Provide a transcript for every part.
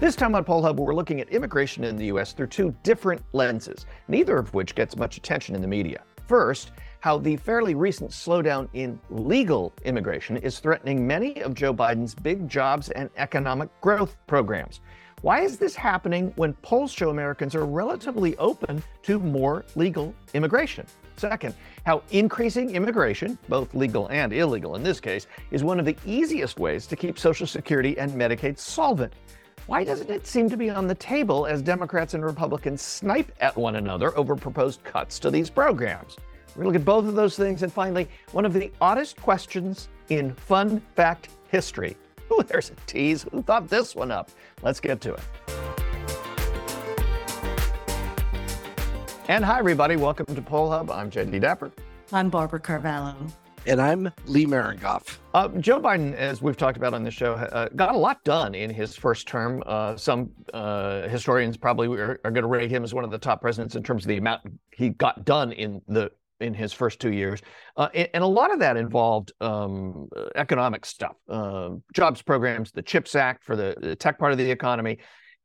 This time on Poll Hub, we're looking at immigration in the U.S. through two different lenses, neither of which gets much attention in the media. First, how the fairly recent slowdown in legal immigration is threatening many of Joe Biden's big jobs and economic growth programs. Why is this happening when polls show Americans are relatively open to more legal immigration? Second, how increasing immigration, both legal and illegal in this case, is one of the easiest ways to keep Social Security and Medicaid solvent. Why doesn't it seem to be on the table as Democrats and Republicans snipe at one another over proposed cuts to these programs? We're going to look at both of those things. And finally, one of the oddest questions in fun fact history. Ooh, there's a tease. Who thought this one up? Let's get to it. And hi, everybody. Welcome to Poll Hub. I'm Jay DeDapper. I'm Barbara Carvalho. And I'm Lee Miringoff. Uh, Joe Biden, as we've talked about on the show, uh, got a lot done in his first term. Uh, some uh, historians probably are, are going to rate him as one of the top presidents in terms of the amount he got done in the in his first two years, uh, and, and, a lot of that involved um, economic stuff, uh, jobs programs, the CHIPS Act for the, the tech part of the economy,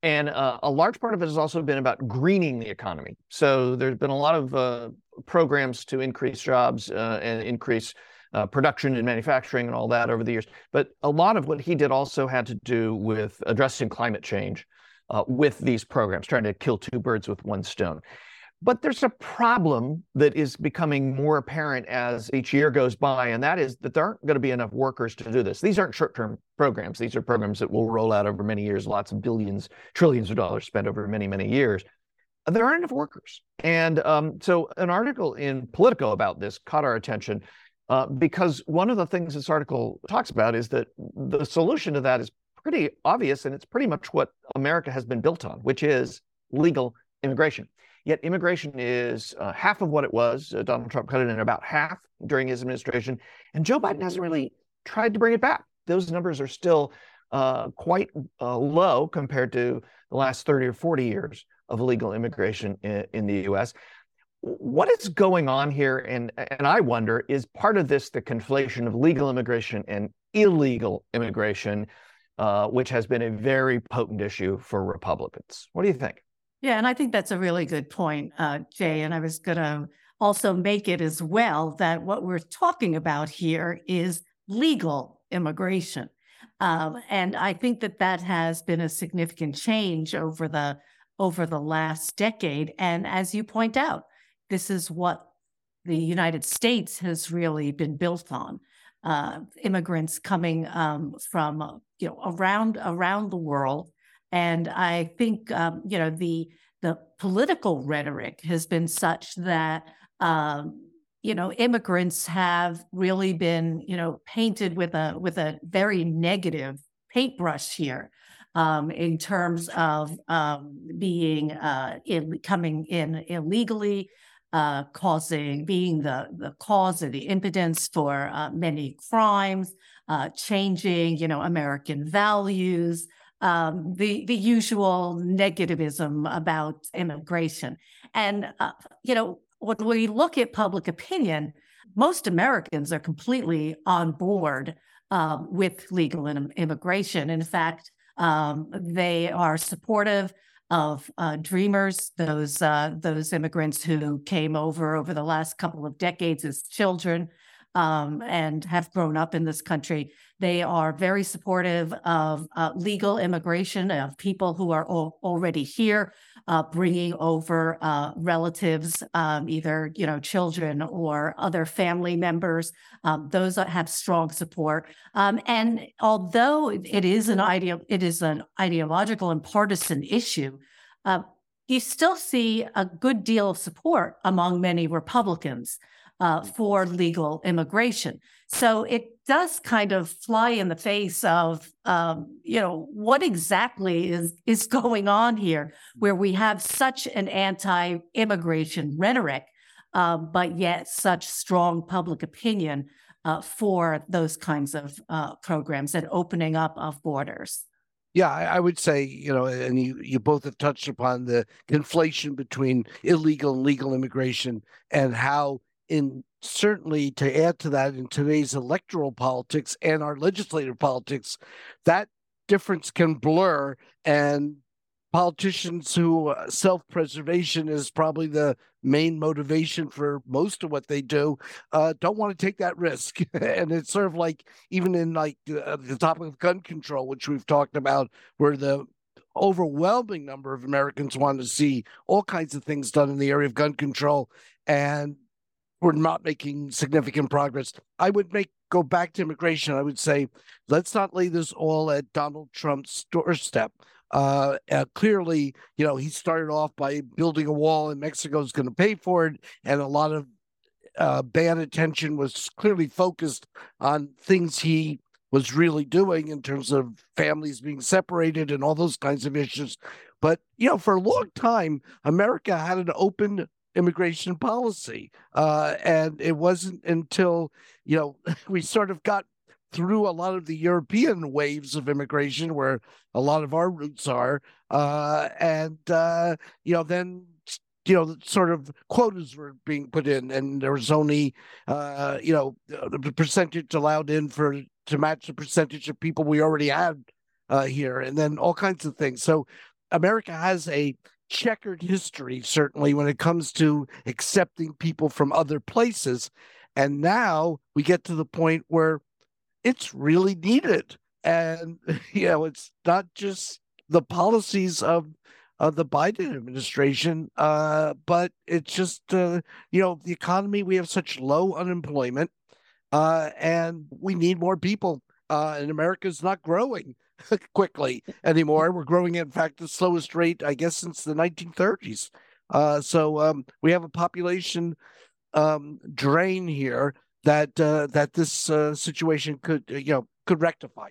and uh, a large part of it has also been about greening the economy. So there's been a lot of uh, programs to increase jobs uh, and increase uh, production and manufacturing and all that over the years. But a lot of what he did also had to do with addressing climate change uh, with these programs, trying to kill two birds with one stone. But there's a problem that is becoming more apparent as each year goes by, and that is that there aren't going to be enough workers to do this. These aren't short term programs, these are programs that will roll out over many years, lots of billions, trillions of dollars spent over many, many years. There aren't enough workers. And um, so, an article in Politico about this caught our attention uh, because one of the things this article talks about is that the solution to that is pretty obvious, and it's pretty much what America has been built on, which is legal immigration. Yet immigration is uh, half of what it was. Uh, Donald Trump cut it in about half during his administration, and Joe Biden hasn't really tried to bring it back. Those numbers are still uh, quite uh, low compared to the last 30 or 40 years of illegal immigration in, in the U.S. What is going on here? And, and I wonder, is part of this the conflation of legal immigration and illegal immigration, uh, which has been a very potent issue for Republicans? What do you think? Yeah, and I think that's a really good point, uh, Jay. And I was going to also make it as well that what we're talking about here is legal immigration. Um, and I think that that has been a significant change over the over the last decade. And as you point out, this is what the United States has really been built on. Uh, immigrants coming um, from you know around around the world and I think um, you know the the political rhetoric has been such that um, you know immigrants have really been you know painted with a with a very negative paintbrush here um, in terms of um, being uh, in, coming in illegally, uh, causing being the the cause of the impotence for uh, many crimes, uh, changing you know American values um, the the usual negativism about immigration. And uh, you know, when we look at public opinion, most Americans are completely on board um, with legal immigration. In fact, um, they are supportive of uh, dreamers, those uh, those immigrants who came over over the last couple of decades as children um, and have grown up in this country. They are very supportive of uh, legal immigration, of people who are al- already here, uh, bringing over uh, relatives, um, either you know children or other family members. Um, those have strong support. Um, and although it is an idea, it is an ideological and partisan issue. Uh, you still see a good deal of support among many Republicans uh, for legal immigration. So it does kind of fly in the face of, um, you know, what exactly is is going on here, where we have such an anti-immigration rhetoric, uh, but yet such strong public opinion uh, for those kinds of uh, programs and opening up of borders. Yeah, I, would say, you know, and you, you both have touched upon the conflation between illegal and legal immigration and how in certainly to add to that in today's electoral politics and our legislative politics, that difference can blur and politicians who uh, self-preservation is probably the main motivation for most of what they do uh, don't want to take that risk. And it's sort of like even in like uh, the topic of gun control which we've talked about where the overwhelming number of americans want to see all kinds of things done in the area of gun control and we're not making significant progress. I would make go back to immigration. I would say let's not lay this all at donald trump's doorstep. Uh, uh, clearly, you know, he started off by building a wall, and Mexico is going to pay for it, and a lot of uh, bad attention was clearly focused on things he was really doing in terms of families being separated and all those kinds of issues. But you know, for a long time, America had an open immigration policy, uh, and it wasn't until you know we sort of got through a lot of the European waves of immigration, where a lot of our roots are, uh, and uh, you know, then you know, sort of quotas were being put in, and there was only, uh, you know, the percentage allowed in for to match the percentage of people we already had uh, here, and then all kinds of things. So, America has a checkered history, certainly when it comes to accepting people from other places, and now we get to the point where it's really needed. And, you know, it's not just the policies of, of the Biden administration, uh, but it's just, uh, you know, the economy, we have such low unemployment uh, and we need more people. Uh, and America's not growing quickly anymore. We're growing, in fact, the slowest rate, I guess, since the 1930s. Uh, so um, we have a population um, drain here that uh, that this uh, situation could you know could rectify.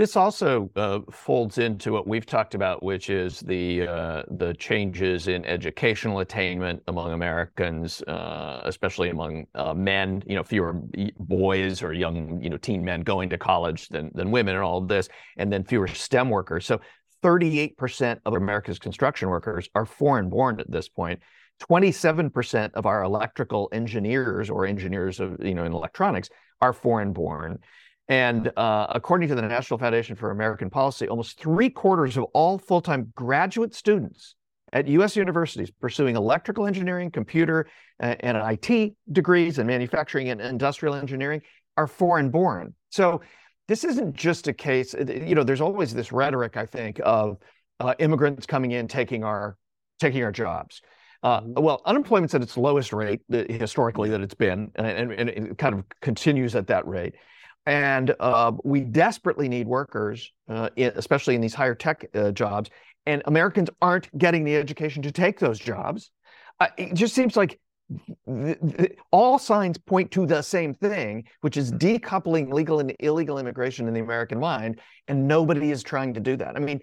This also uh, folds into what we've talked about, which is the uh, the changes in educational attainment among Americans, uh, especially among men. You know, fewer boys or young you know teen men going to college than than women, and all of this, and then fewer STEM workers. So, 38% of America's construction workers are foreign born at this point. 27% of our electrical engineers or engineers of you know in electronics are foreign born and uh, according to the national foundation for american policy almost three quarters of all full-time graduate students at us universities pursuing electrical engineering computer uh, and it degrees and manufacturing and industrial engineering are foreign born so this isn't just a case you know there's always this rhetoric i think of uh, immigrants coming in taking our taking our jobs uh, mm-hmm. well, unemployment's at its lowest rate uh, historically that it's been, and, and, it kind of continues at that rate. And uh, we desperately need workers, uh, especially in these higher tech uh, jobs. And Americans aren't getting the education to take those jobs. Uh, it just seems like th- th- all signs point to the same thing, which is decoupling legal and illegal immigration in the American mind. And nobody is trying to do that. I mean,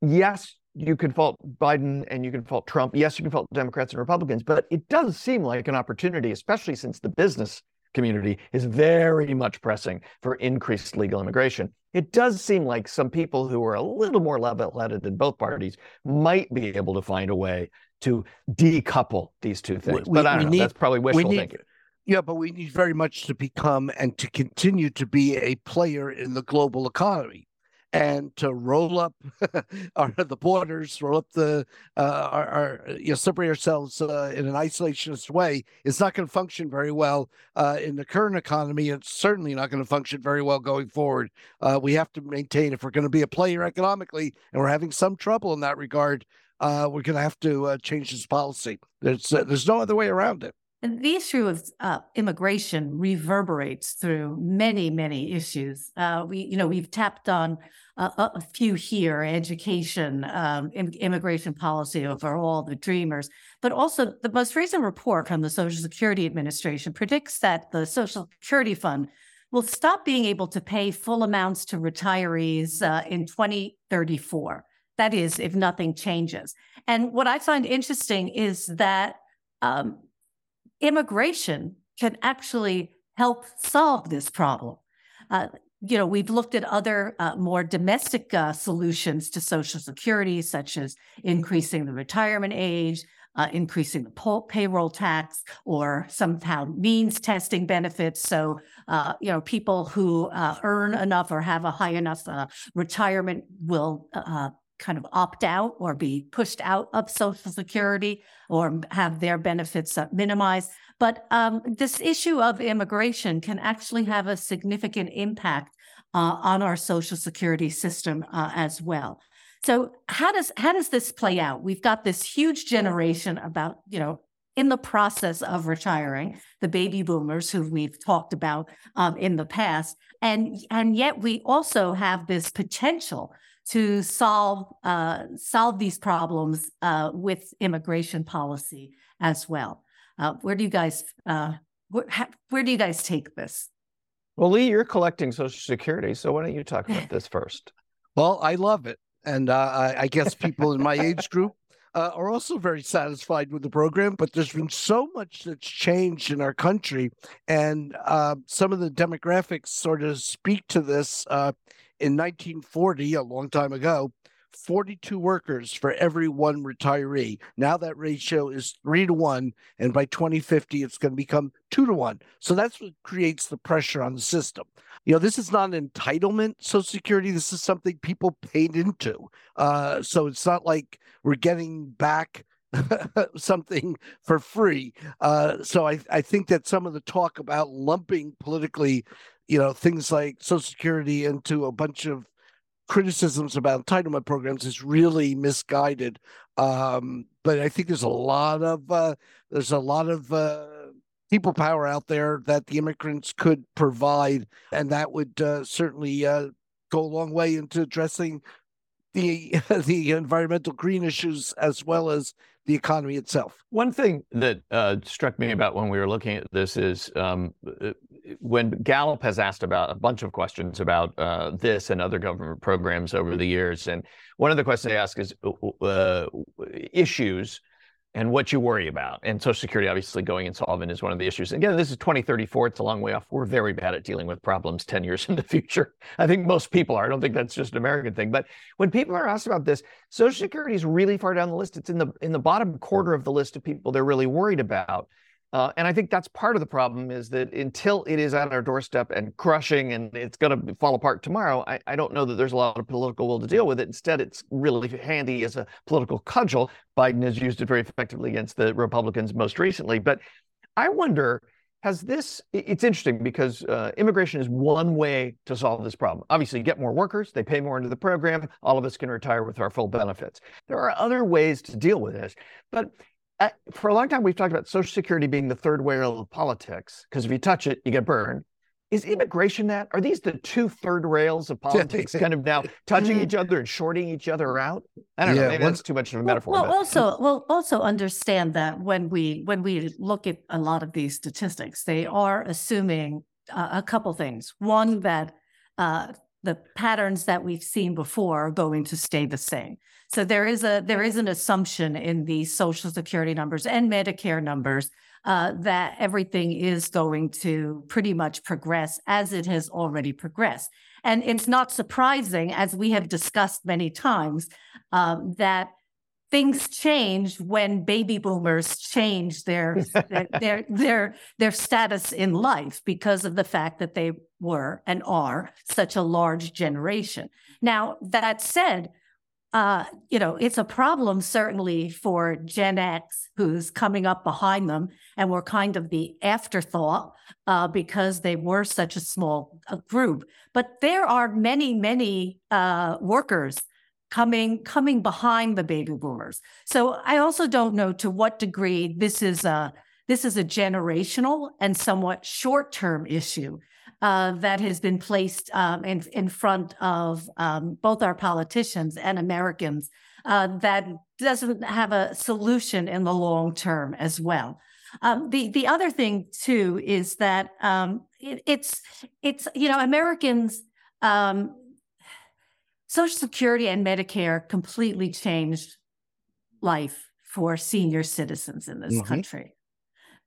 yes, you can fault Biden and you can fault Trump. Yes, you can fault Democrats and Republicans, but it does seem like an opportunity, especially since the business community is very much pressing for increased legal immigration. It does seem like some people who are a little more level-headed in both parties might be able to find a way to decouple these two things. We, but I don't know. Need, That's probably wishful need, thinking. Yeah, but we need very much to become and to continue to be a player in the global economy and to roll up our, the borders, roll up the uh, our, our you know separate ourselves uh, in an isolationist way is not going to function very well uh, in the current economy. It's certainly not going to function very well going forward. Uh, we have to maintain if we're going to be a player economically, and we're having some trouble in that regard. Uh, we're going to have to uh, change this policy. There's there's no other way around it. And the issue of uh, immigration reverberates through many, many issues. Uh, we, you know, we've tapped on a, a few here: education, um, immigration policy overall, the Dreamers, but also the most recent report from the Social Security Administration predicts that the Social Security Fund will stop being able to pay full amounts to retirees uh, in 2034. That is, if nothing changes. And what I find interesting is that. Um, immigration can actually help solve this problem. Uh, you know, we've looked at other uh, more domestic uh, solutions to Social Security, such as increasing the retirement age, uh, increasing the payroll tax or somehow means testing benefits. So, uh, you know, people who uh, earn enough or have a high enough uh, retirement will kind of opt out or be pushed out of Social Security or have their benefits minimized. But um, this issue of immigration can actually have a significant impact uh, on our Social Security system uh, as well. So how does how does this play out? We've got this huge generation about you know in the process of retiring, the baby boomers who we've talked about um, in the past, and and yet we also have this potential to solve uh, solve these problems uh, with immigration policy as well. Uh, where do you guys uh, where, where do you guys take this? Well, Lee, you're collecting Social Security, so why don't you talk about this first? Well, I love it, and uh, I, I, guess people in my age group uh, are also very satisfied with the program. But there's been so much that's changed in our country, and uh, some of the demographics sort of speak to this. Uh, in 1940, a long time ago, 42 workers for every one retiree. Now that ratio is three to one, and by 2050, it's going to become two to one. So that's what creates the pressure on the system. You know, this is not an entitlement, Social Security. This is something people paid into. Uh, so it's not like we're getting back something for free. Uh, so I, I think that some of the talk about lumping politically, you know, things like Social Security into a bunch of criticisms about entitlement programs is really misguided. Um, but I think there's a lot of uh, there's a lot of uh, people power out there that the immigrants could provide, and that would uh, certainly uh, go a long way into addressing the the environmental green issues as well as the economy itself. One thing that uh, struck me about when we were looking at this is um, uh, when Gallup has asked about a bunch of questions about uh, this and other government programs over the years, and one of the questions they ask is uh, uh issues and what you worry about. And Social Security, obviously, going insolvent is one of the issues. Again, this is 2034. It's a long way off. We're very bad at dealing with problems 10 years in the future. I think most people are. I don't think that's just an American thing. But when people are asked about this, Social Security is really far down the list. It's in the in the bottom quarter of the list of people they're really worried about. Uh, and I think that's part of the problem is that until it is on our doorstep and crushing and it's going to fall apart tomorrow, I, I, don't know that there's a lot of political will to deal with it. Instead, it's really handy as a political cudgel. Biden has used it very effectively against the Republicans most recently. But I wonder has this it's interesting because uh, immigration is one way to solve this problem obviously get more workers they pay more into the program all of us can retire with our full benefits there are other ways to deal with this but for a long time, we've talked about Social Security being the third rail of politics because if you touch it, you get burned. Is immigration that? Are these the two third rails of politics kind of now touching each other and shorting each other out? I don't yeah, know. Maybe that's too much of a metaphor. Well, well also, well, also understand that when we when we look at a lot of these statistics, they are assuming uh, a couple things. One that uh, the patterns that we've seen before are going to stay the same. So there is a there is an assumption in the Social Security numbers and Medicare numbers uh, that everything is going to pretty much progress as it has already progressed. And it's not surprising, as we have discussed many times, um, that things change when baby boomers change their, their their their their status in life because of the fact that they were and are such a large generation. Now that said, uh, you know, it's a problem certainly for Gen X, who's coming up behind them, and we're kind of the afterthought uh, because they were such a small uh, group. But there are many, many uh, workers coming coming behind the baby boomers. So I also don't know to what degree this is a this is a generational and somewhat short term issue uh, that has been placed um, in in front of um, both our politicians and Americans uh, that doesn't have a solution in the long term as well. Um, the the other thing too is that um, it, it's it's you know Americans um, Social Security and Medicare completely changed life for senior citizens in this mm-hmm. country.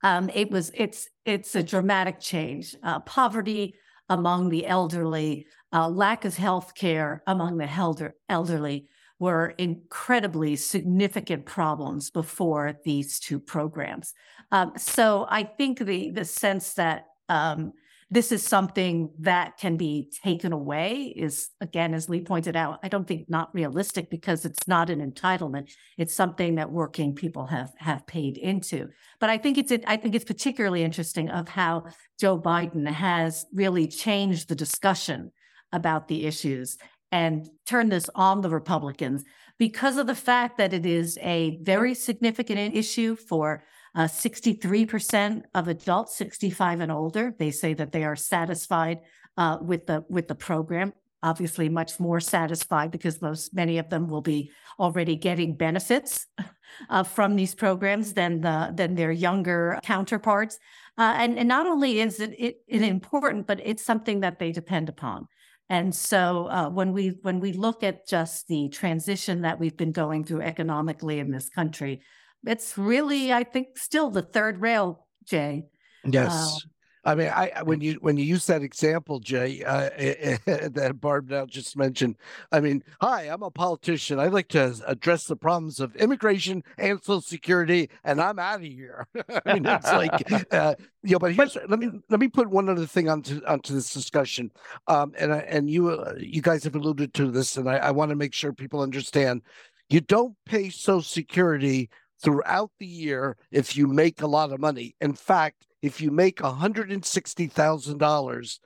Um, it was it's it's a dramatic change. Uh, poverty among the elderly, uh, lack of health care among the elder, elderly were incredibly significant problems before these two programs. Um, so I think the the sense that um, this is something that can be taken away is again as lee pointed out i don't think not realistic because it's not an entitlement. It's something that working people have have paid into. But i think it's i think it's particularly interesting of how joe biden has really changed the discussion about the issues and turned this on the republicans because of the fact that it is a very significant issue for uh, 63% of adults 65 and older, they say that they are satisfied uh, with the with the program. Obviously, much more satisfied because those many of them will be already getting benefits uh, from these programs than the than their younger counterparts. Uh, and, and not only is it, it, it important, but it's something that they depend upon. And so uh, when we when we look at just the transition that we've been going through economically in this country, it's really, I think, still the third rail, Jay. Yes. Uh, I mean, I when you when you use that example, Jay, uh, that Barb now just mentioned. I mean, hi, I'm a politician. I'd like to address the problems of immigration and Social Security, and I'm out of here. I mean, it's like, uh, you know. But here's let me let me put one other thing onto onto this discussion, um, and and you uh, you guys have alluded to this, and I, I want to make sure people understand. You don't pay Social Security throughout the year if you make a lot of money. In fact, if you make $160,000,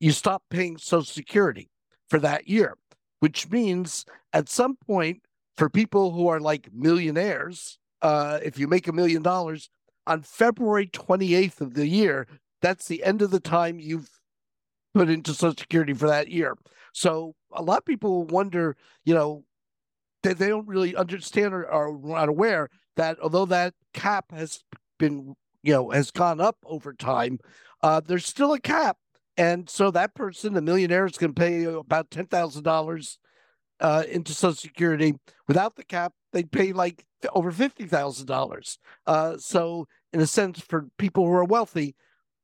you stop paying Social Security for that year, which means at some point, for people who are like millionaires, uh, if you make a million dollars on February 28th of the year, that's the end of the time you've put into Social Security for that year. So a lot of people wonder, you know, they, they don't really understand or are not aware that although that cap has been, you know, has gone up over time, uh, there's still a cap. And so that person, the millionaire, is going to pay about ten thousand uh, dollars into Social Security. Without the cap, they'd pay like over fifty thousand uh, dollars. So, in a sense, for people who are wealthy,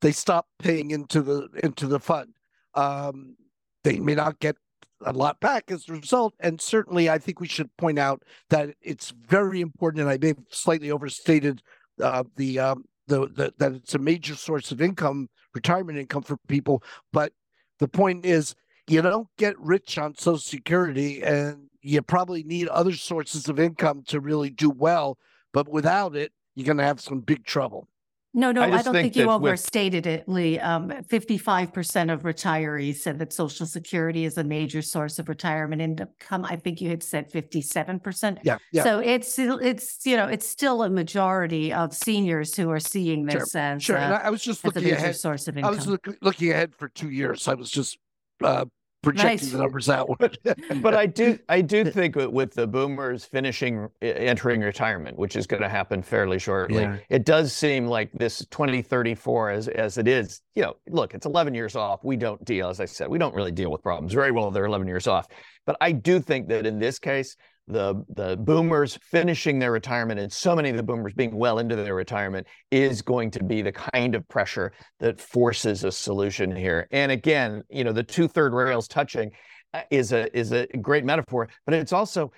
they stop paying into the into the fund. Um, they may not get a lot back as a result. And certainly, I think we should point out that it's very important, and I may have slightly overstated uh, the, um, the, the that it's a major source of income, retirement income for people. But the point is, you don't get rich on Social Security, and you probably need other sources of income to really do well. But without it, you're going to have some big trouble. No, no, I, I don't think, think you overstated with... it, Lee. Um, 55% of retirees said that Social Security is a major source of retirement income. I think you had said 57%. Yeah, yeah. So it's, it's, you know, it's still a majority of seniors who are seeing this sure, as, sure. Uh, I was just looking ahead. source of income. I was look, looking ahead for two years. I was just uh, projecting nice. the numbers out. but I do I do think with the boomers finishing entering retirement, which is going to happen fairly shortly, yeah. it does seem like this 2034 as as it is, you know, look, it's 11 years off. We don't deal, as I said, we don't really deal with problems very well. They're 11 years off. But I do think that in this case, the the boomers finishing their retirement and so many of the boomers being well into their retirement is going to be the kind of pressure that forces a solution here. And again you know the two-third rails touching uh, is a is a great metaphor but it's also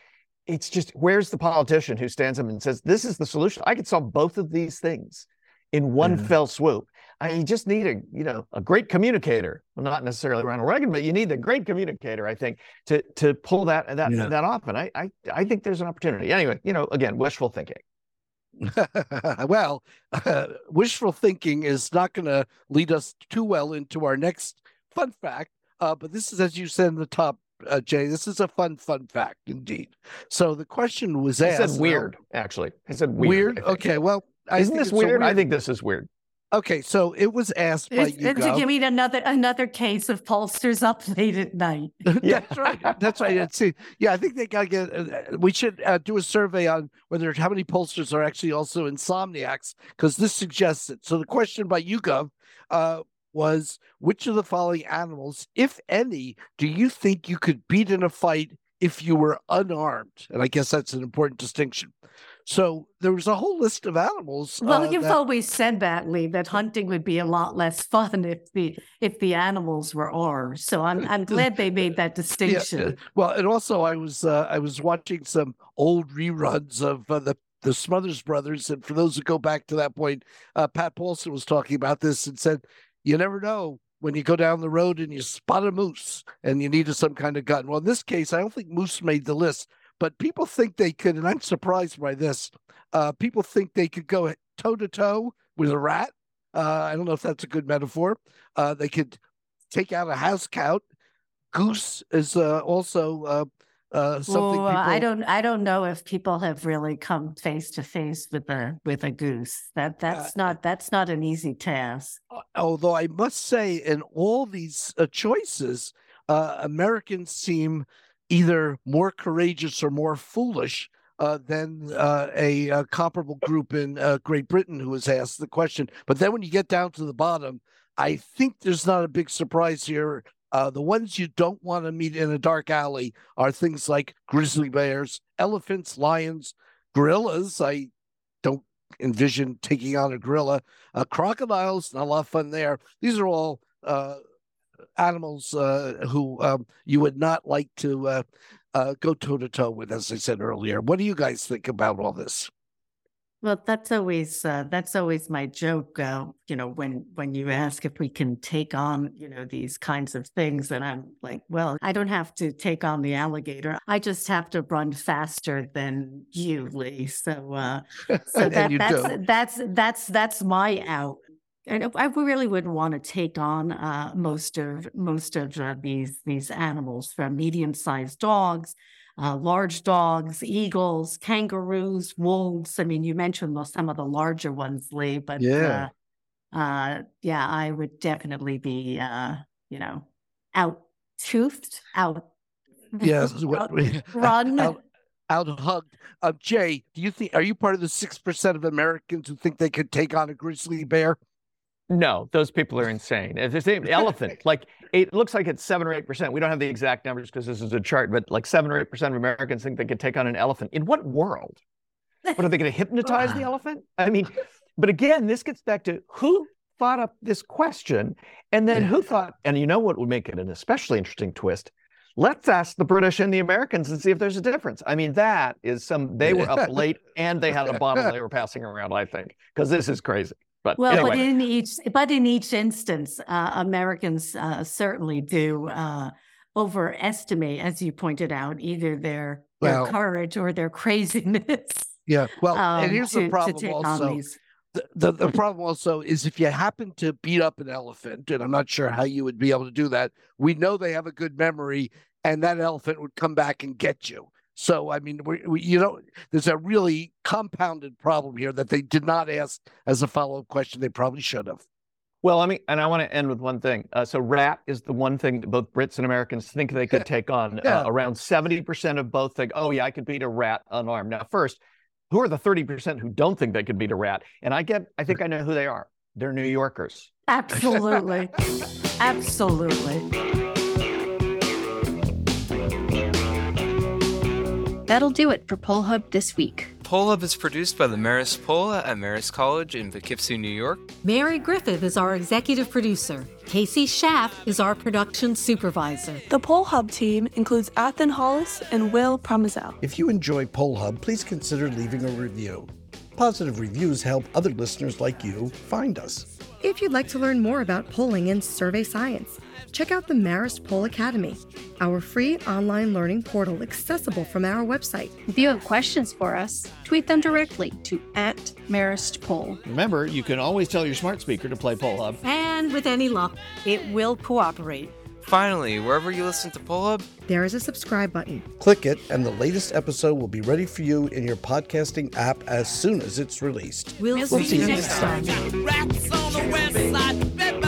it's just where's the politician who stands up and says this is the solution. I could solve both of these things in one mm. fell swoop I, you just need a you know a great communicator. Well, not necessarily Ronald Reagan, but you need a great communicator, I think, to to pull that that yeah. that off. And I, I I think there's an opportunity. Anyway, you know, again, wishful thinking. well, uh, wishful thinking is not going to lead us too well into our next fun fact. Uh, but this is, as you said in the top, uh, Jay. This is a fun, fun fact indeed. So the question was asked. I said weird, actually. I said weird. Weird. Okay. Well, isn't this weird? weird? I think this is weird. Okay, so it was asked by you. To give me another another case of pollsters up late at night. yeah, that's right. That's right. See, yeah, I think they got to get. Uh, we should uh, do a survey on whether how many pollsters are actually also insomniacs because this suggests it. So the question by YouGov uh, was, which of the following animals, if any, do you think you could beat in a fight if you were unarmed? And I guess that's an important distinction. So there was a whole list of animals. Well, uh, you've that- always said that, Lee, that hunting would be a lot less fun if the if the animals were ours. So I'm I'm glad they made that Yeah, distinction. well, and also I was uh, I was watching some old reruns of uh, the the Smothers Brothers, and for those who go back to that point, uh, Pat Paulsen was talking about this and said, "You never know when you go down the road and you spot a moose and you needed some kind of gun." Well, in this case, I don't think moose made the list, but people think they could, and I'm surprised by this. Uh, people think they could go toe to toe with a rat. Uh, I don't know if that's a good metaphor. Uh, they could take out a house cat. Goose is uh, also uh, uh, something. Well, I don't I don't know if people have really come face to face with a with a goose. That that's not that's not an easy task. Uh, although I must say, in all these uh, choices, uh, Americans seem either more courageous or more foolish uh, than uh, a, uh comparable group in uh, Great Britain who was asked the question. But then when you get down to the bottom, I think there's not a big surprise here. Uh, the ones you don't want to meet in a dark alley are things like grizzly bears, elephants, lions, gorillas. I don't envision taking on a gorilla. Uh, crocodiles, not a lot of fun there. These are all uh, animals uh, who um, you would not like to uh, uh, go toe to toe with, as I said earlier. What do you guys think about all this? Well, that's always uh, that's always my joke. Uh, you know, when when you ask if we can take on you know these kinds of things, and I'm like, well, I don't have to take on the alligator. I just have to run faster than you, Lee. So, uh, so that, that's that's that's that's my out. And I really wouldn't want to take on uh, most of most of uh, these these animals, from medium sized dogs uh, large dogs, eagles, kangaroos, wolves. I mean, you mentioned some of the larger ones, Lee, but Yeah. uh, uh, yeah, I would definitely be, uh, you know, out toothed, out. Yes, what- run. out, out hugged. Uh, Jay, do you think are you part of the six percent of Americans who think they could take on a grizzly bear? No, those people are insane. It's the same elephant. Like it looks like it's seven or eight percent. We don't have the exact numbers because this is a chart, but like seven or eight percent of Americans think they could take on an elephant. In what world? What are they going to hypnotize the elephant? I mean, but again, this gets back to who thought up this question, and then who thought. And you know what would make it an especially interesting twist? Let's ask the British and the Americans and see if there's a difference. I mean, that is some. They were up late and they had a bottle they were passing around. I think because this is crazy. But Well, anyway. but in each, but in each instance, uh, Americans uh, certainly do uh, overestimate, as you pointed out, either their their courage or their craziness. Yeah. Well, and um, here's to- the to problem take on also. these. the, the, the problem also is if you happen to beat up an elephant, and I'm not sure how you would be able to do that, we know they have a good memory, and that elephant would come back and get you. So, I mean, we, we, you know, there's a really compounded problem here that they did not ask as a follow up question. They probably should have. Well, I mean, and I want to end with one thing. Uh, so, rat is the one thing that both Brits and Americans think they could take on. Yeah. Uh, around 70% of both think, oh, yeah, I could beat a rat unarmed. Now, first, who are the 30% who don't think they could beat a rat? And I get, I think I know who they are. They're New Yorkers. Absolutely. Absolutely. That'll do it for Poll Hub this week. Poll Hub is produced by the Marist Poll at Marist College in Poughkeepsie, New York. Mary Griffith is our executive producer. Casey Schaff is our production supervisor. The Poll Hub team includes Athen Hollis and Will Promazel. If you enjoy Poll Hub, please consider leaving a review. Positive reviews help other listeners like you find us. If you'd like to learn more about polling and survey science, check out the Marist Poll Academy, our free online learning portal accessible from our website. If you have questions for us, tweet them directly to at Marist Poll. Remember, you can always tell your smart speaker to play Poll Hub. And with any luck, it will cooperate. Finally, wherever you listen to Poll Hub, there is a subscribe button. Click it, and the latest episode will be ready for you in your podcasting app as soon as it's released. We'll, we'll see, see, you next time. time.